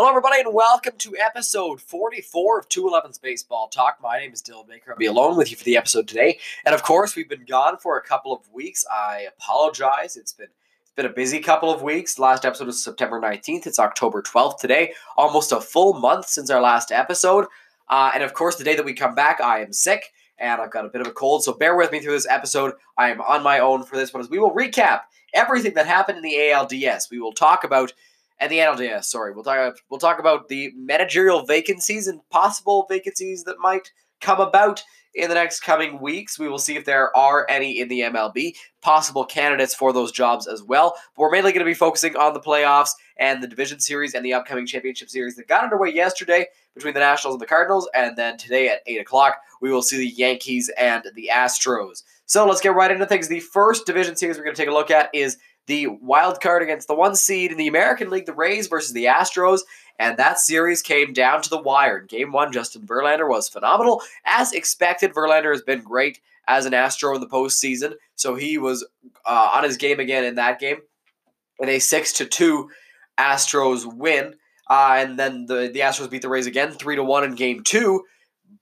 Hello, everybody, and welcome to episode 44 of 211's Baseball Talk. My name is Dylan Baker. I'll be alone with you for the episode today. And of course, we've been gone for a couple of weeks. I apologize. It's been it's been a busy couple of weeks. Last episode was September 19th. It's October 12th today. Almost a full month since our last episode. Uh, and of course, the day that we come back, I am sick and I've got a bit of a cold. So bear with me through this episode. I am on my own for this one as we will recap everything that happened in the ALDS. We will talk about and the NLDS. Sorry, we'll talk. We'll talk about the managerial vacancies and possible vacancies that might come about in the next coming weeks. We will see if there are any in the MLB, possible candidates for those jobs as well. But we're mainly going to be focusing on the playoffs and the division series and the upcoming championship series that got underway yesterday between the Nationals and the Cardinals. And then today at 8 o'clock, we will see the Yankees and the Astros. So let's get right into things. The first division series we're going to take a look at is the wild card against the one seed in the American League, the Rays versus the Astros. And that series came down to the wire. In game one, Justin Verlander was phenomenal. As expected, Verlander has been great as an Astro in the postseason. So he was uh, on his game again in that game. In a 6 to 2 Astros win. Uh, and then the, the Astros beat the Rays again, 3 to 1 in game two.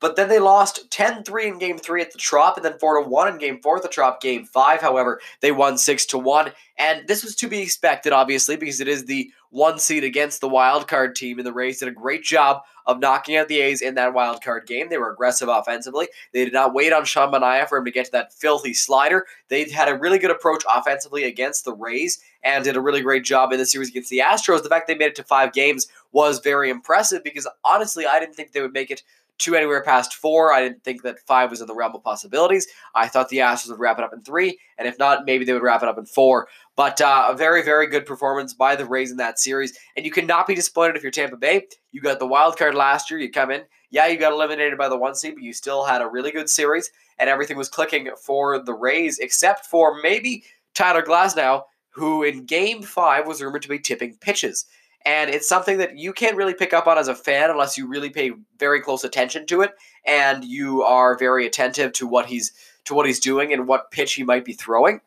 But then they lost 10 3 in game three at the Trop, and then 4 1 in game four at the Trop. Game five, however, they won 6 1. And this was to be expected, obviously, because it is the one seed against the wild card team, and the Rays did a great job of knocking out the A's in that wild card game. They were aggressive offensively. They did not wait on Sean Manaea for him to get to that filthy slider. They had a really good approach offensively against the Rays and did a really great job in the series against the Astros. The fact they made it to five games was very impressive because honestly, I didn't think they would make it two anywhere past four. I didn't think that five was in the realm of possibilities. I thought the Astros would wrap it up in three, and if not, maybe they would wrap it up in four. But uh, a very, very good performance by the Rays in that series, and you cannot be disappointed if you're Tampa Bay. You got the wild card last year. You come in, yeah, you got eliminated by the one seed, but you still had a really good series, and everything was clicking for the Rays, except for maybe Tyler Glasnow, who in Game Five was rumored to be tipping pitches and it's something that you can't really pick up on as a fan unless you really pay very close attention to it and you are very attentive to what he's to what he's doing and what pitch he might be throwing.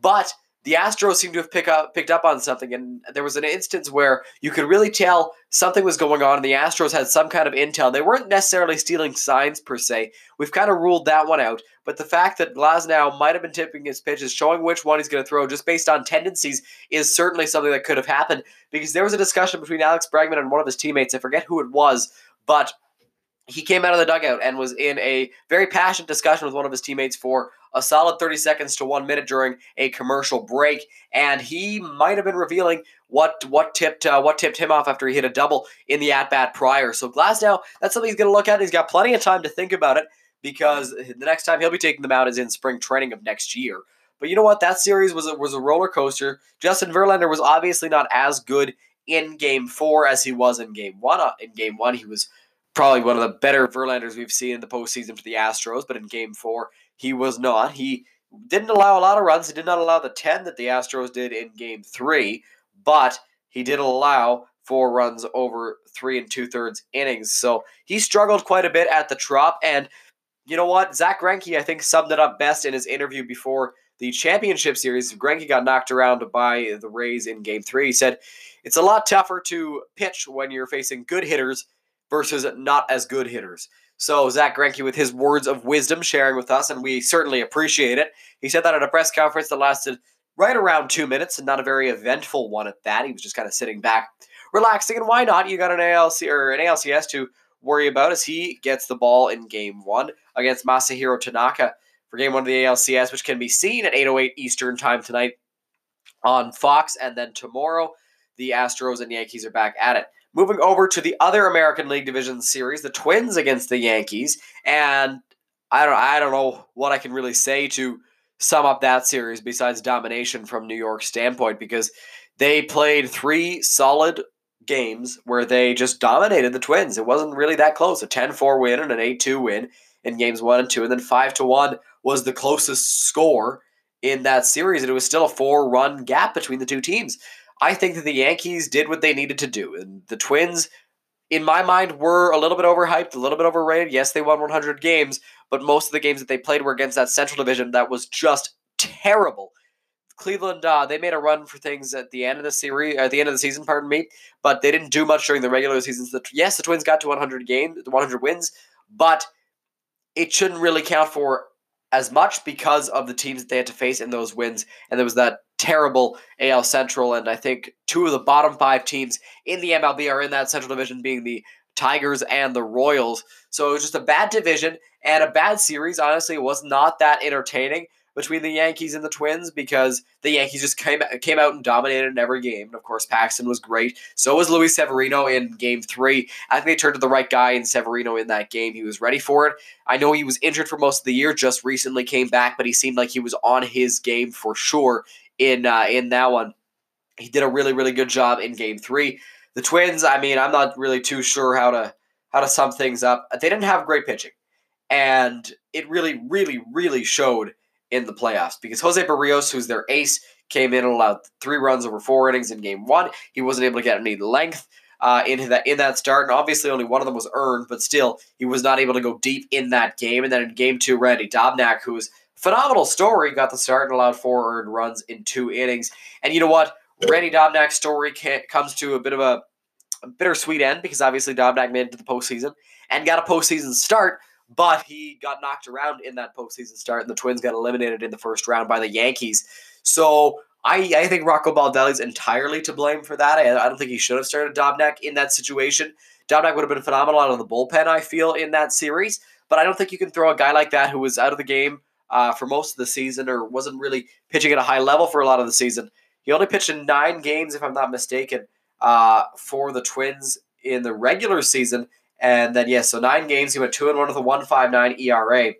But the Astros seem to have pick up, picked up on something, and there was an instance where you could really tell something was going on, and the Astros had some kind of intel. They weren't necessarily stealing signs per se. We've kind of ruled that one out, but the fact that Glasnow might have been tipping his pitches, showing which one he's going to throw just based on tendencies, is certainly something that could have happened because there was a discussion between Alex Bregman and one of his teammates. I forget who it was, but he came out of the dugout and was in a very passionate discussion with one of his teammates for a solid 30 seconds to one minute during a commercial break, and he might have been revealing what what tipped uh, what tipped him off after he hit a double in the at bat prior. So Glasnow, that's something he's going to look at. He's got plenty of time to think about it because the next time he'll be taking them out is in spring training of next year. But you know what? That series was a, was a roller coaster. Justin Verlander was obviously not as good in Game Four as he was in Game One. Uh, in Game One, he was probably one of the better Verlanders we've seen in the postseason for the Astros. But in Game Four, he was not. He didn't allow a lot of runs. He did not allow the 10 that the Astros did in game three, but he did allow four runs over three and two thirds innings. So he struggled quite a bit at the Trop. And you know what? Zack Greinke, I think, summed it up best in his interview before the championship series. Greinke got knocked around by the Rays in game three. He said, It's a lot tougher to pitch when you're facing good hitters versus not as good hitters. So Zack Greinke, with his words of wisdom, sharing with us, and we certainly appreciate it. He said that at a press conference that lasted right around two minutes, and not a very eventful one at that. He was just kind of sitting back, relaxing, and why not? You got an ALC or an ALCS to worry about as he gets the ball in Game One against Masahiro Tanaka for Game One of the ALCS, which can be seen at 8:08 Eastern Time tonight on Fox, and then tomorrow the Astros and Yankees are back at it. Moving over to the other American League Division series, the Twins against the Yankees, and I don't I don't know what I can really say to sum up that series besides domination from New York's standpoint because they played three solid games where they just dominated the Twins. It wasn't really that close. A 10-4 win and an 8-2 win in games 1 and 2 and then 5 to 1 was the closest score in that series and it was still a four-run gap between the two teams. I think that the Yankees did what they needed to do. And the Twins, in my mind, were a little bit overhyped, a little bit overrated. Yes, they won 100 games, but most of the games that they played were against that Central Division that was just terrible. Cleveland, uh, they made a run for things at the end of the series, at the end of the season, pardon me, but they didn't do much during the regular season. So the, yes, the Twins got to 100 games, 100 wins, but it shouldn't really count for as much because of the teams that they had to face in those wins. And there was that terrible AL Central, and I think two of the bottom five teams in the MLB are in that Central Division, being the Tigers and the Royals. So it was just a bad division and a bad series. Honestly, it was not that entertaining between the Yankees and the Twins because the Yankees just came came out and dominated in every game. And of course, Paxton was great. So was Luis Severino in Game Three. I think they turned to the right guy in Severino in that game. He was ready for it. I know he was injured for most of the year. Just recently came back, but he seemed like he was on his game for sure in uh, in that one. He did a really really good job in Game Three. The Twins. I mean, I'm not really too sure how to how to sum things up. They didn't have great pitching, and it really really really showed in the playoffs because Jose Berrios, who's their ace, came in and allowed three runs over four innings in game one. He wasn't able to get any length uh, in that in that start, and obviously only one of them was earned, but still he was not able to go deep in that game. And then in game two, Randy Dobnak, who's phenomenal story, got the start and allowed four earned runs in two innings. And you know what? Randy Dobnak's story comes to a bit of a, a bittersweet end because obviously Dobnak made it to the postseason and got a postseason start but he got knocked around in that postseason start, and the Twins got eliminated in the first round by the Yankees. So I, I think Rocco Baldelli's entirely to blame for that. I, I don't think he should have started Dobnak in that situation. Dobnak would have been phenomenal out of the bullpen, I feel, in that series. But I don't think you can throw a guy like that who was out of the game uh, for most of the season or wasn't really pitching at a high level for a lot of the season. He only pitched in nine games, if I'm not mistaken, uh, for the Twins in the regular season, and then, yes, yeah, so nine games, he went 2 and 1 with a 159 ERA.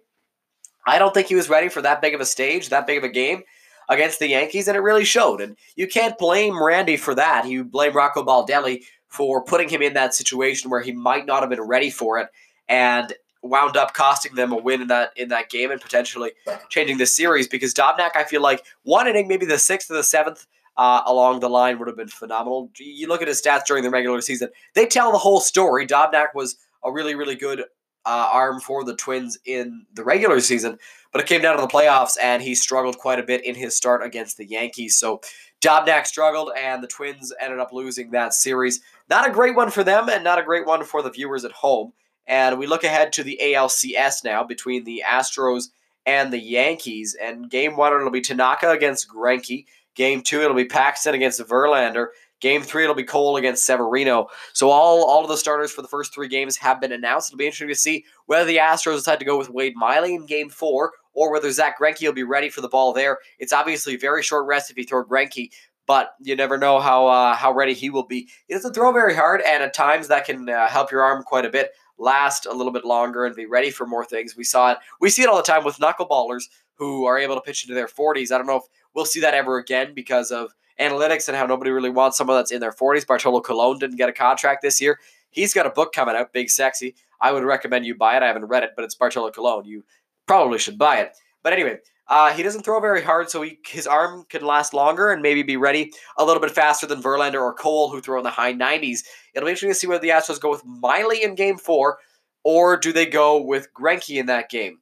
I don't think he was ready for that big of a stage, that big of a game against the Yankees, and it really showed. And you can't blame Randy for that. You blame Rocco Baldelli for putting him in that situation where he might not have been ready for it and wound up costing them a win in that in that game and potentially changing the series because Dobnak, I feel like one inning, maybe the sixth or the seventh, uh, along the line would have been phenomenal. You look at his stats during the regular season; they tell the whole story. Dobnak was a really, really good uh, arm for the Twins in the regular season, but it came down to the playoffs, and he struggled quite a bit in his start against the Yankees. So Dobnak struggled, and the Twins ended up losing that series. Not a great one for them, and not a great one for the viewers at home. And we look ahead to the ALCS now between the Astros and the Yankees. And game one, it'll be Tanaka against Greinke. Game two, it'll be Paxton against Verlander. Game three, it'll be Cole against Severino. So all, all of the starters for the first three games have been announced. It'll be interesting to see whether the Astros decide to go with Wade Miley in game four or whether Zack Greinke will be ready for the ball there. It's obviously a very short rest if you throw Greinke, but you never know how uh, how ready he will be. He doesn't throw very hard, and at times that can uh, help your arm quite a bit last a little bit longer and be ready for more things. We saw it. We see it all the time with knuckleballers who are able to pitch into their 40s. I don't know if we'll see that ever again because of analytics and how nobody really wants someone that's in their 40s. Bartolo Colon didn't get a contract this year. He's got a book coming out, Big Sexy. I would recommend you buy it. I haven't read it, but it's Bartolo Colon. You probably should buy it. But anyway, uh, he doesn't throw very hard, so he, his arm can last longer and maybe be ready a little bit faster than Verlander or Cole, who throw in the high 90s. It'll be interesting to see whether the Astros go with Miley in game four or do they go with Greinke in that game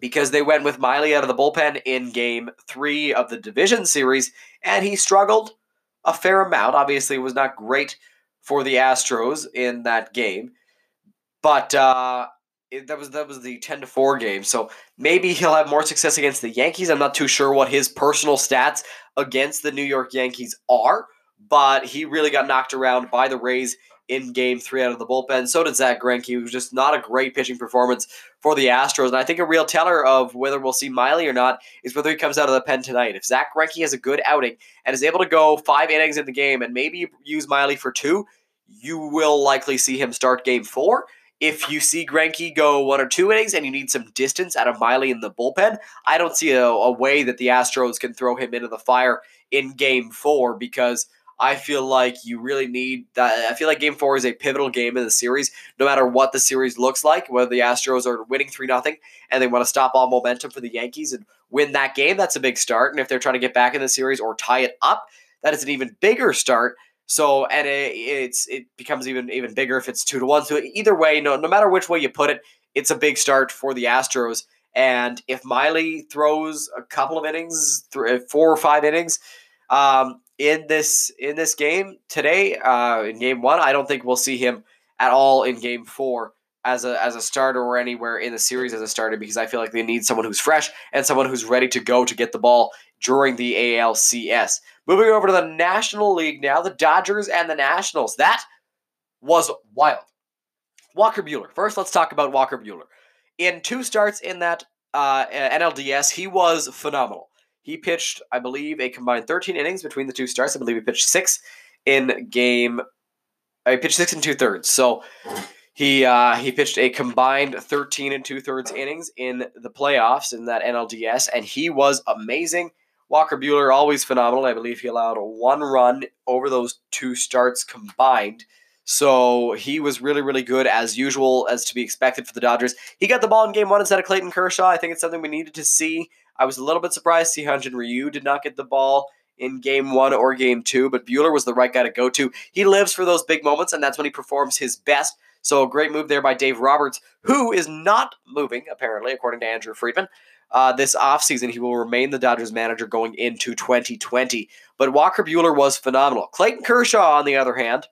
because they went with Miley out of the bullpen in game three of the division series, and he struggled a fair amount. Obviously, was not great for the Astros in that game, but uh, it, that was that was the ten to four game. So maybe he'll have more success against the Yankees. I'm not too sure what his personal stats against the New York Yankees are, but he really got knocked around by the Rays in game three out of the bullpen. So did Zack Greinke. It was just not a great pitching performance for the Astros. And I think a real teller of whether we'll see Miley or not is whether he comes out of the pen tonight. If Zack Greinke has a good outing and is able to go five innings in the game and maybe use Miley for two, you will likely see him start game four. If you see Greinke go one or two innings and you need some distance out of Miley in the bullpen, I don't see a, a way that the Astros can throw him into the fire in game four because – I feel like you really need that. I feel like game four is a pivotal game in the series, no matter what the series looks like, whether the Astros are winning 3 0 and they want to stop all momentum for the Yankees and win that game, that's a big start. And if they're trying to get back in the series or tie it up, that is an even bigger start. So and it, it's it becomes even even bigger if it's two to one. So either way, no no matter which way you put it, it's a big start for the Astros. And if Miley throws a couple of innings, four or five innings, um, in this in this game today, uh, in game one, I don't think we'll see him at all in game four as a as a starter or anywhere in the series as a starter because I feel like they need someone who's fresh and someone who's ready to go to get the ball during the ALCS. Moving over to the National League now, the Dodgers and the Nationals. That was wild. Walker Buehler. First, let's talk about Walker Buehler. In two starts in that uh, NLDS, he was phenomenal. He pitched, I believe, a combined 13 innings between the two starts. I believe he pitched six in game. I pitched six and two thirds. So he uh, he pitched a combined 13 and two thirds innings in the playoffs in that NLDS, and he was amazing. Walker Buehler always phenomenal. I believe he allowed one run over those two starts combined. So he was really, really good as usual, as to be expected for the Dodgers. He got the ball in game one instead of Clayton Kershaw. I think it's something we needed to see. I was a little bit surprised see Ryu did not get the ball in game one or game two, but Buehler was the right guy to go to. He lives for those big moments, and that's when he performs his best. So a great move there by Dave Roberts, who is not moving, apparently, according to Andrew Friedman. Uh, this offseason, he will remain the Dodgers manager going into 2020. But Walker Buehler was phenomenal. Clayton Kershaw, on the other hand,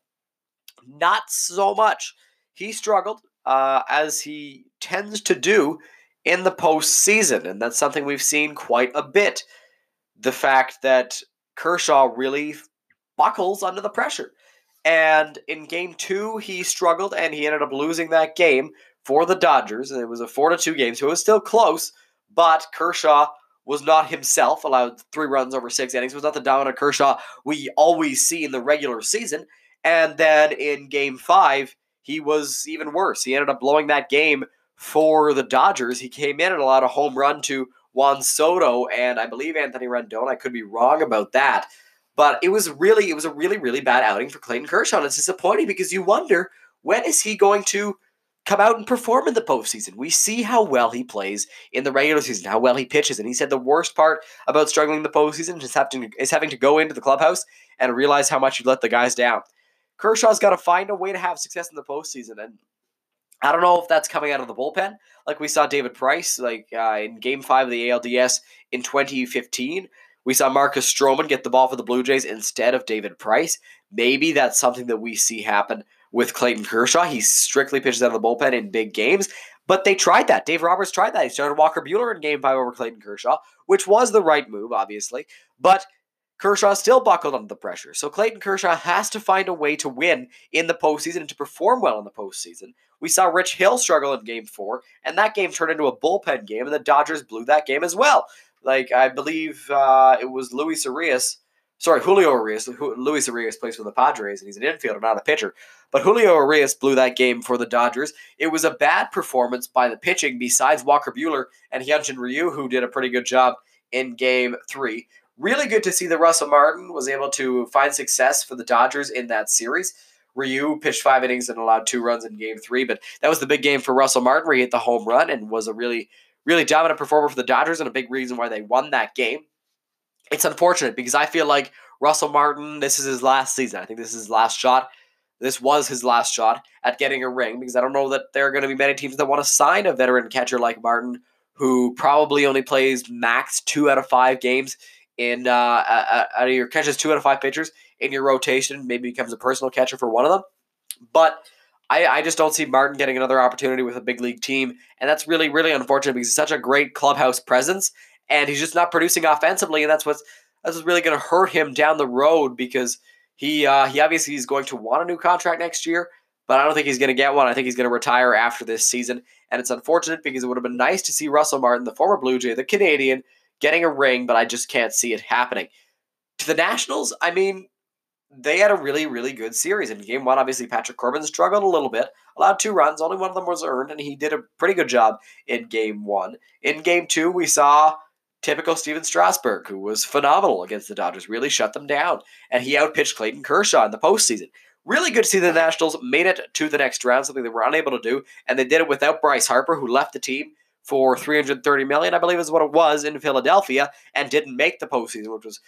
not so much. He struggled, uh, as he tends to do in the postseason, and that's something we've seen quite a bit. The fact that Kershaw really buckles under the pressure. And in game two, he struggled and he ended up losing that game for the Dodgers. And it was a 4 to 2 game, so it was still close. But Kershaw was not himself, allowed three runs over six innings, It was not the dominant Kershaw we always see in the regular season. And then in game five, he was even worse. He ended up blowing that game for the Dodgers. He came in and allowed a home run to Juan Soto and I believe Anthony Rendon. I could be wrong about that. But it was really, it was a really, really bad outing for Clayton Kershaw. And it's disappointing because you wonder when is he going to come out and perform in the postseason? We see how well he plays in the regular season, how well he pitches. And he said the worst part about struggling in the postseason is having, to, is having to go into the clubhouse and realize how much you let the guys down. Kershaw's got to find a way to have success in the postseason. And I don't know if that's coming out of the bullpen, like we saw David Price, like uh, in Game Five of the ALDS in 2015. We saw Marcus Stroman get the ball for the Blue Jays instead of David Price. Maybe that's something that we see happen with Clayton Kershaw. He strictly pitches out of the bullpen in big games. But they tried that. Dave Roberts tried that. He started Walker Buehler in game five over Clayton Kershaw, which was the right move, obviously. But Kershaw still buckled under the pressure. So Clayton Kershaw has to find a way to win in the postseason and to perform well in the postseason. We saw Rich Hill struggle in game four, and that game turned into a bullpen game, and the Dodgers blew that game as well. Like I believe uh, it was Luis Urias. Sorry, Julio Urias. Luis Urias plays for the Padres, and he's an infielder, not a pitcher. But Julio Urias blew that game for the Dodgers. It was a bad performance by the pitching, besides Walker Buehler and Hyun-Jin Ryu, who did a pretty good job in Game Three. Really good to see that Russell Martin was able to find success for the Dodgers in that series. Ryu pitched five innings and allowed two runs in Game Three, but that was the big game for Russell Martin, where he hit the home run and was a really really dominant performer for the Dodgers and a big reason why they won that game. It's unfortunate because I feel like Russell Martin, this is his last season. I think this is his last shot. This was his last shot at getting a ring because I don't know that there are going to be many teams that want to sign a veteran catcher like Martin, who probably only plays max two out of five games in uh, out of your catches two out of five pitchers in your rotation. Maybe becomes a personal catcher for one of them, but I, I just don't see Martin getting another opportunity with a big league team, and that's really really unfortunate because he's such a great clubhouse presence, and he's just not producing offensively, and that's what's that's what's really going to hurt him down the road because he uh, he obviously is going to want a new contract next year, but I don't think he's going to get one. I think he's going to retire after this season, and it's unfortunate because it would have been nice to see Russell Martin, the former Blue Jay, the Canadian, getting a ring, but I just can't see it happening. To the Nationals, I mean, they had a really, really good series. In game one, obviously, Patrick Corbin struggled a little bit, allowed two runs, only one of them was earned, and he did a pretty good job in game one. In game two, we saw typical Stephen Strasburg, who was phenomenal against the Dodgers, really shut them down, and he outpitched Clayton Kershaw in the postseason. Really good to see the Nationals made it to the next round, something they were unable to do, and they did it without Bryce Harper, who left the team for 330 million, I believe is what it was in Philadelphia, and didn't make the postseason, which was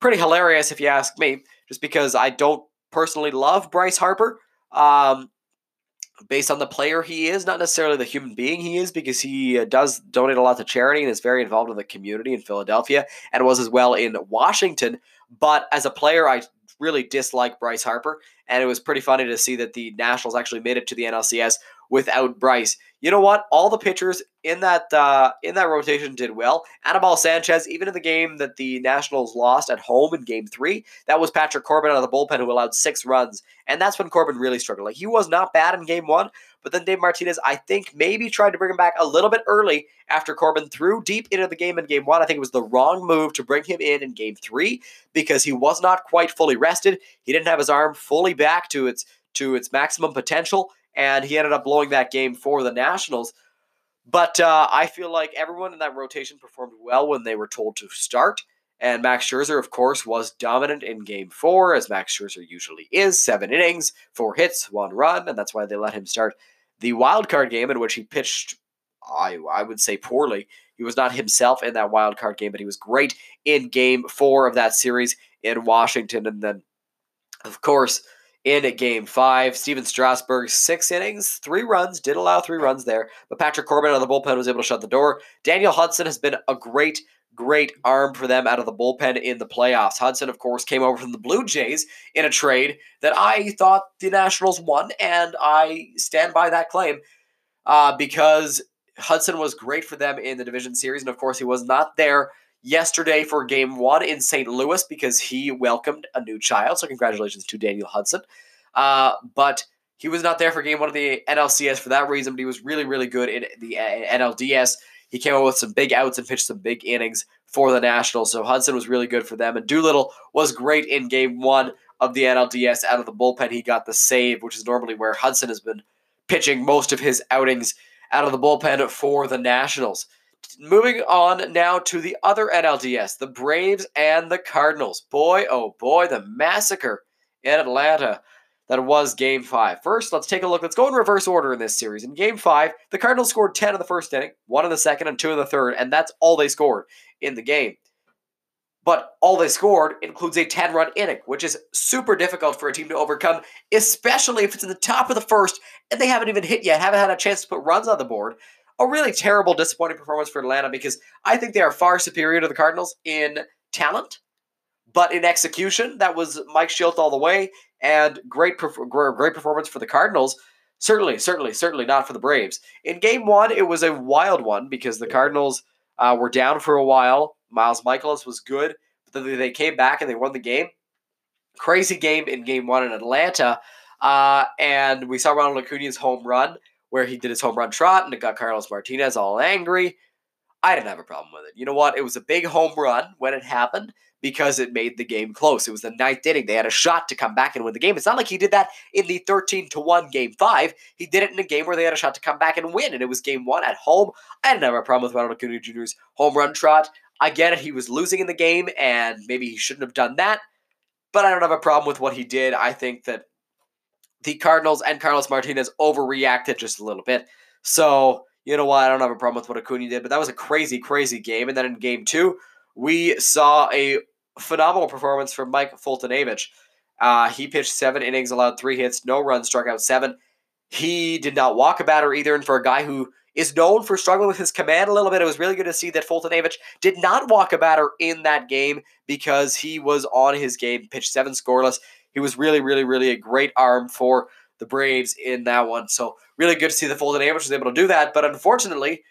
pretty hilarious if you ask me, just because I don't personally love Bryce Harper. Um, based on the player he is, not necessarily the human being he is, because he uh, does donate a lot to charity and is very involved in the community in Philadelphia and was as well in Washington. But as a player, I really dislike Bryce Harper, and it was pretty funny to see that the Nationals actually made it to the NLCS without Bryce. You know what? All the pitchers in that uh, in that rotation did well. Anibal Sanchez, even in the game that the Nationals lost at home in Game Three, that was Patrick Corbin out of the bullpen who allowed six runs, and that's when Corbin really struggled. Like he was not bad in Game One, but then Dave Martinez, I think, maybe tried to bring him back a little bit early after Corbin threw deep into the game in Game One. I think it was the wrong move to bring him in in Game Three because he was not quite fully rested. He didn't have his arm fully back to its to its maximum potential and he ended up blowing that game for the Nationals. But uh, I feel like everyone in that rotation performed well when they were told to start. And Max Scherzer, of course, was dominant in game four, as Max Scherzer usually is. Seven innings, four hits, one run, and that's why they let him start the wild card game in which he pitched, I, I would say, poorly. He was not himself in that wild card game, but he was great in game four of that series in Washington. And then, of course, in game five. Stephen Strasburg, six innings, three runs, did allow three runs there, but Patrick Corbin out of the bullpen was able to shut the door. Daniel Hudson has been a great, great arm for them out of the bullpen in the playoffs. Hudson, of course, came over from the Blue Jays in a trade that I thought the Nationals won, and I stand by that claim uh, because Hudson was great for them in the division series, and of course, he was not there yesterday for game one in St. Louis because he welcomed a new child. So, congratulations to Daniel Hudson. Uh, but he was not there for game one of the NLCS for that reason, but he was really, really good in the NLDS. He came up with some big outs and pitched some big innings for the Nationals. So Hudson was really good for them. And Doolittle was great in game one of the NLDS out of the bullpen. He got the save, which is normally where Hudson has been pitching most of his outings out of the bullpen for the Nationals. Moving on now to the other NLDS, the Braves and the Cardinals. Boy, oh boy, the massacre in Atlanta that was game five. First, let's take a look. Let's go in reverse order in this series. In game five, the Cardinals scored 10 in the first inning, one in the second, and two in the third, and that's all they scored in the game. But all they scored includes a 10 run inning, which is super difficult for a team to overcome, especially if it's in the top of the first and they haven't even hit yet, haven't had a chance to put runs on the board a really terrible, disappointing performance for Atlanta because I think they are far superior to the Cardinals in talent, but in execution, that was Mike Shildt all the way, and great, great performance for the Cardinals. Certainly, certainly, certainly not for the Braves. In Game One, it was a wild one because the Cardinals uh, were down for a while. Miles Mikolas was good, but then they came back and they won the game. Crazy game in Game One in Atlanta, uh, and we saw Ronald Acuna's home run where he did his home run trot and it got Carlos Martinez all angry. I didn't have a problem with it. You know what? It was a big home run when it happened because it made the game close. It was the ninth inning. They had a shot to come back and win the game. It's not like he did that in the 13 to 1 game five. He did it in a game where they had a shot to come back and win, and it was game one at home. I didn't have a problem with Ronald Acuna Jr.'s home run trot. I get it. He was losing in the game, and maybe he shouldn't have done that. But I don't have a problem with what he did. I think that the Cardinals and Carlos Martinez overreacted just a little bit. So, you know what? I don't have a problem with what Acuna did, but that was a crazy, crazy game. And then in game two, we saw a phenomenal performance from Mike Foltynewicz. Uh, he pitched seven innings, allowed three hits, no runs, struck out seven. He did not walk a batter either. And for a guy who is known for struggling with his command a little bit, it was really good to see that Foltynewicz did not walk a batter in that game because he was on his game, pitched seven scoreless. He was really, really, really a great arm for the Braves in that one. So really good to see the Foltynewicz was able to do that. But unfortunately,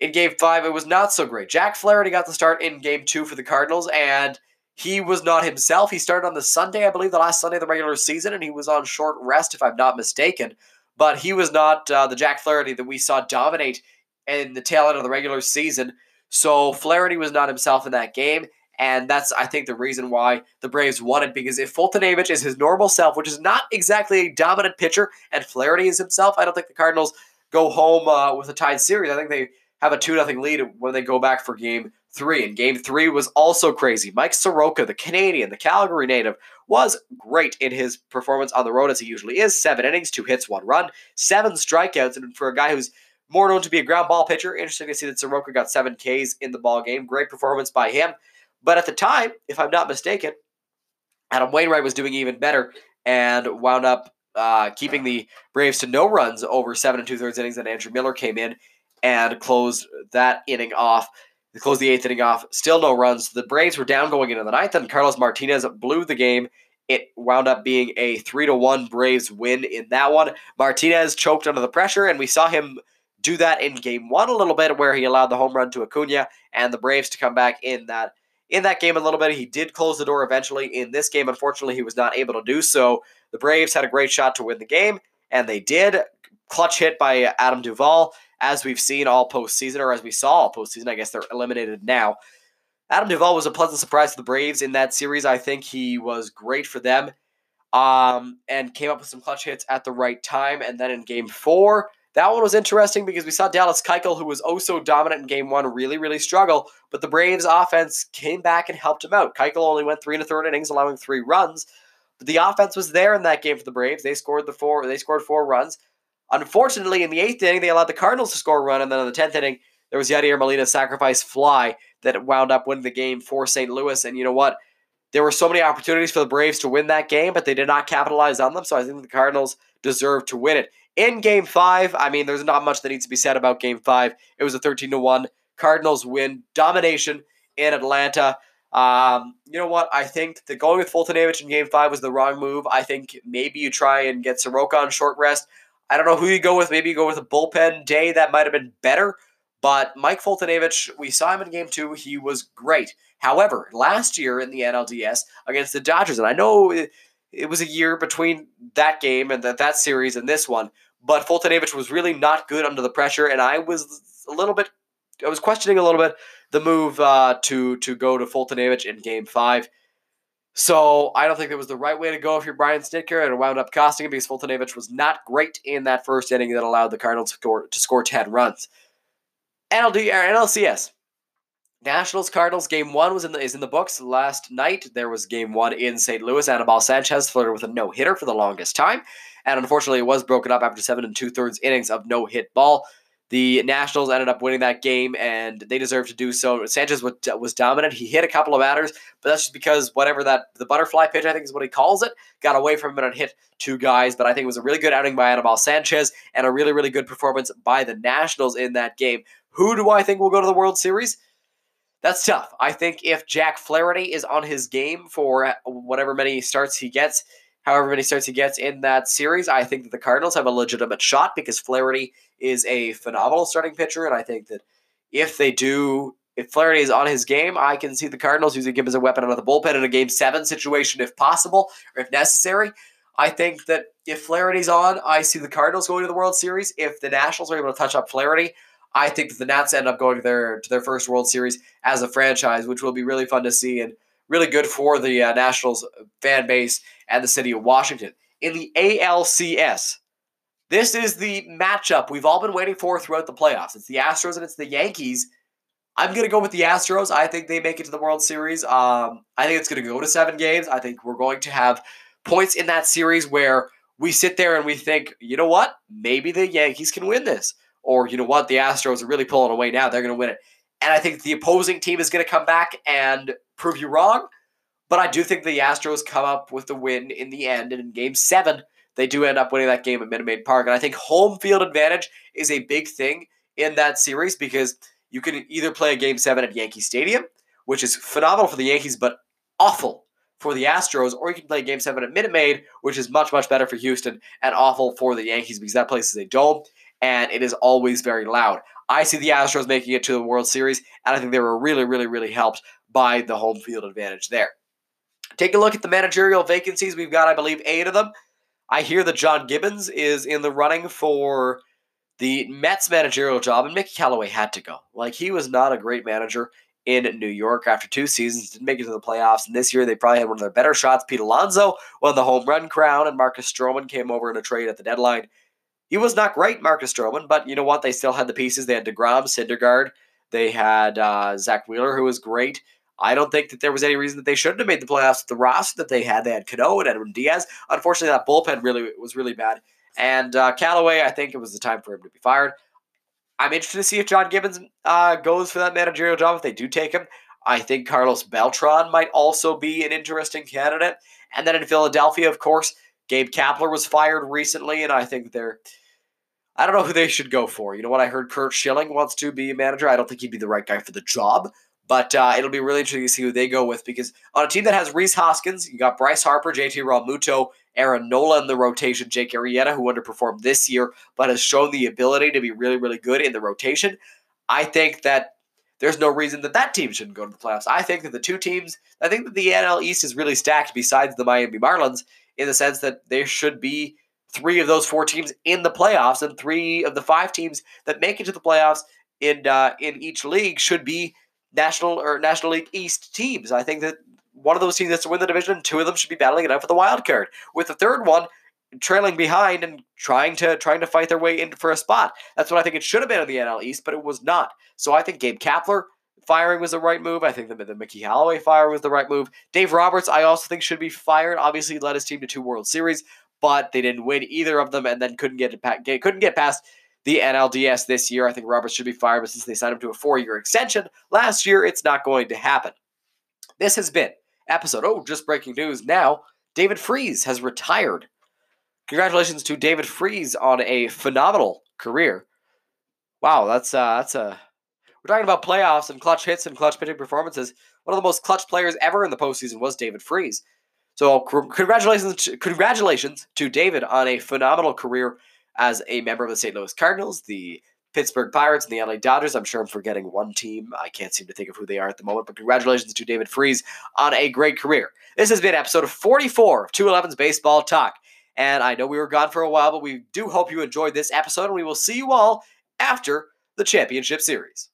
in game five, it was not so great. Jack Flaherty got the start in game two for the Cardinals, and he was not himself. He started on the Sunday, I believe, the last Sunday of the regular season, and he was on short rest, if I'm not mistaken. But he was not uh, the Jack Flaherty that we saw dominate in the tail end of the regular season. So Flaherty was not himself in that game, and that's, I think, the reason why the Braves won it. Because if Foltynewicz is his normal self, which is not exactly a dominant pitcher, and Flaherty is himself, I don't think the Cardinals go home uh, with a tied series. I think they have a 2 0 lead when they go back for game three. And game three was also crazy. Mike Soroka, the Canadian, the Calgary native, was great in his performance on the road, as he usually is. Seven innings, two hits, one run, seven strikeouts. And for a guy who's more known to be a ground ball pitcher, interesting to see that Soroka got seven Ks in the ball game. Great performance by him. But at the time, if I'm not mistaken, Adam Wainwright was doing even better and wound up uh, keeping the Braves to no runs over seven and two thirds innings. And Andrew Miller came in and closed that inning off. They closed the eighth inning off. Still no runs. The Braves were down going into the ninth, and Carlos Martinez blew the game. It wound up being a three to one Braves win in that one. Martinez choked under the pressure, and we saw him do that in game one a little bit, where he allowed the home run to Acuna and the Braves to come back in that in that game a little bit. He did close the door eventually. In this game, unfortunately, he was not able to do so. The Braves had a great shot to win the game, and they did. Clutch hit by Adam Duvall, as we've seen all postseason, or as we saw all postseason. I guess they're eliminated now. Adam Duvall was a pleasant surprise to the Braves in that series. I think he was great for them um, and came up with some clutch hits at the right time. And then in game four, that one was interesting because we saw Dallas Keuchel, who was oh so dominant in game one, really, really struggle. But the Braves offense came back and helped him out. Keuchel only went three and a third innings, allowing three runs. But the offense was there in that game for the Braves. They scored the four. They scored four runs. Unfortunately, in the eighth inning, they allowed the Cardinals to score a run, and then in the tenth inning, there was Yadier Molina's sacrifice fly that wound up winning the game for St. Louis. And you know what? There were so many opportunities for the Braves to win that game, but they did not capitalize on them. So I think the Cardinals deserve to win it in game five, I mean, there's not much that needs to be said about game five. It was a 13 to 1. Cardinals win domination in Atlanta. Um, you know what? I think that going with Foltynewicz in game five was the wrong move. I think maybe you try and get Soroka on short rest. I don't know who you go with. Maybe you go with a bullpen day. That might have been better. But Mike Foltynewicz, we saw him in game two. He was great. However, last year in the NLDS against the Dodgers, and I know it, it was a year between that game and that, that series and this one, but Foltynewicz was really not good under the pressure, and I was a little bit, I was questioning a little bit the move uh, to to go to Foltynewicz in Game Five. So I don't think it was the right way to go if you're Brian Snitker, and it wound up costing him because Foltynewicz was not great in that first inning that allowed the Cardinals to score, to score 10 runs. NLD, or NLCS. Nationals Cardinals game one was in the is in the books last night. There was game one in St. Louis. Anibal Sanchez flirted with a no hitter for the longest time, and unfortunately, it was broken up after seven and two thirds innings of no hit ball. The Nationals ended up winning that game, and they deserved to do so. Sanchez was, was dominant. He hit a couple of batters, but that's just because whatever that the butterfly pitch, I think is what he calls it, got away from him and hit two guys. But I think it was a really good outing by Anibal Sanchez and a really really good performance by the Nationals in that game. Who do I think will go to the World Series? That's tough. I think if Jack Flaherty is on his game for whatever many starts he gets, however many starts he gets in that series, I think that the Cardinals have a legitimate shot because Flaherty is a phenomenal starting pitcher, and I think that if they do, if Flaherty is on his game, I can see the Cardinals using him as a weapon out of the bullpen in a Game Seven situation if possible or if necessary. I think that if Flaherty's on, I see the Cardinals going to the World Series. If the Nationals are able to touch up Flaherty, I think that the Nats end up going to their to their first World Series as a franchise, which will be really fun to see and really good for the uh, Nationals fan base and the city of Washington. In the ALCS, this is the matchup we've all been waiting for throughout the playoffs. It's the Astros and it's the Yankees. I'm going to go with the Astros. I think they make it to the World Series. Um, I think it's going to go to seven games. I think we're going to have points in that series where we sit there and we think, you know what? Maybe the Yankees can win this or you know what, the Astros are really pulling away now. They're going to win it. And I think the opposing team is going to come back and prove you wrong. But I do think the Astros come up with the win in the end. And in game seven, they do end up winning that game at Minute Maid Park. And I think home field advantage is a big thing in that series because you can either play a game seven at Yankee Stadium, which is phenomenal for the Yankees, but awful for the Astros, or you can play game seven at Minute Maid, which is much, much better for Houston and awful for the Yankees because that place is a dome and it is always very loud. I see the Astros making it to the World Series, and I think they were really, really, really helped by the home field advantage there. Take a look at the managerial vacancies. We've got, I believe, eight of them. I hear that John Gibbons is in the running for the Mets managerial job, and Mickey Callaway had to go. Like, he was not a great manager in New York after two seasons, didn't make it to the playoffs, and this year they probably had one of their better shots. Pete Alonso won the home run crown, and Marcus Stroman came over in a trade at the deadline he was not great, Marcus Stroman, but you know what? They still had the pieces. They had DeGrom, Syndergaard. They had uh, Zack Wheeler, who was great. I don't think that there was any reason that they shouldn't have made the playoffs with the roster that they had. They had Cano and Edwin Diaz. Unfortunately, that bullpen really was really bad. And uh, Callaway, I think it was the time for him to be fired. I'm interested to see if John Gibbons uh, goes for that managerial job. If they do take him, I think Carlos Beltran might also be an interesting candidate. And then in Philadelphia, of course, Gabe Kapler was fired recently, and I think they're. I don't know who they should go for. You know what? I heard Curt Schilling wants to be a manager. I don't think he'd be the right guy for the job, but uh, it'll be really interesting to see who they go with because on a team that has Rhys Hoskins, you got Bryce Harper, JT Realmuto, Aaron Nola in the rotation, Jake Arrieta, who underperformed this year, but has shown the ability to be really, really good in the rotation. I think that there's no reason that that team shouldn't go to the playoffs. I think that the two teams, I think that the NL East is really stacked besides the Miami Marlins in the sense that there should be three of those four teams in the playoffs, and three of the five teams that make it to the playoffs in uh, in each league should be national or National League East teams. I think that one of those teams that's to win the division, two of them should be battling it out for the wild card. With the third one trailing behind and trying to trying to fight their way in for a spot. That's what I think it should have been in the NL East, but it was not. So I think Gabe Kapler firing was the right move. I think the, the Mickey Callaway fire was the right move. Dave Roberts, I also think should be fired. Obviously, led his team to two World Series, but they didn't win either of them, and then couldn't get it couldn't get past the NLDS this year. I think Roberts should be fired, but since they signed him to a four-year extension last year, it's not going to happen. This has been episode. Oh, just breaking news now. David Freese has retired. Congratulations to David Freese on a phenomenal career. Wow, that's uh, that's a. We're talking about playoffs and clutch hits and clutch pitching performances. One of the most clutch players ever in the postseason was David Freese. So congratulations, congratulations to David on a phenomenal career as a member of the St. Louis Cardinals, the Pittsburgh Pirates, and the LA Dodgers. I'm sure I'm forgetting one team. I can't seem to think of who they are at the moment, but congratulations to David Freese on a great career. This has been episode 44 of 211's Baseball Talk. And I know we were gone for a while, but we do hope you enjoyed this episode, and we will see you all after the championship series.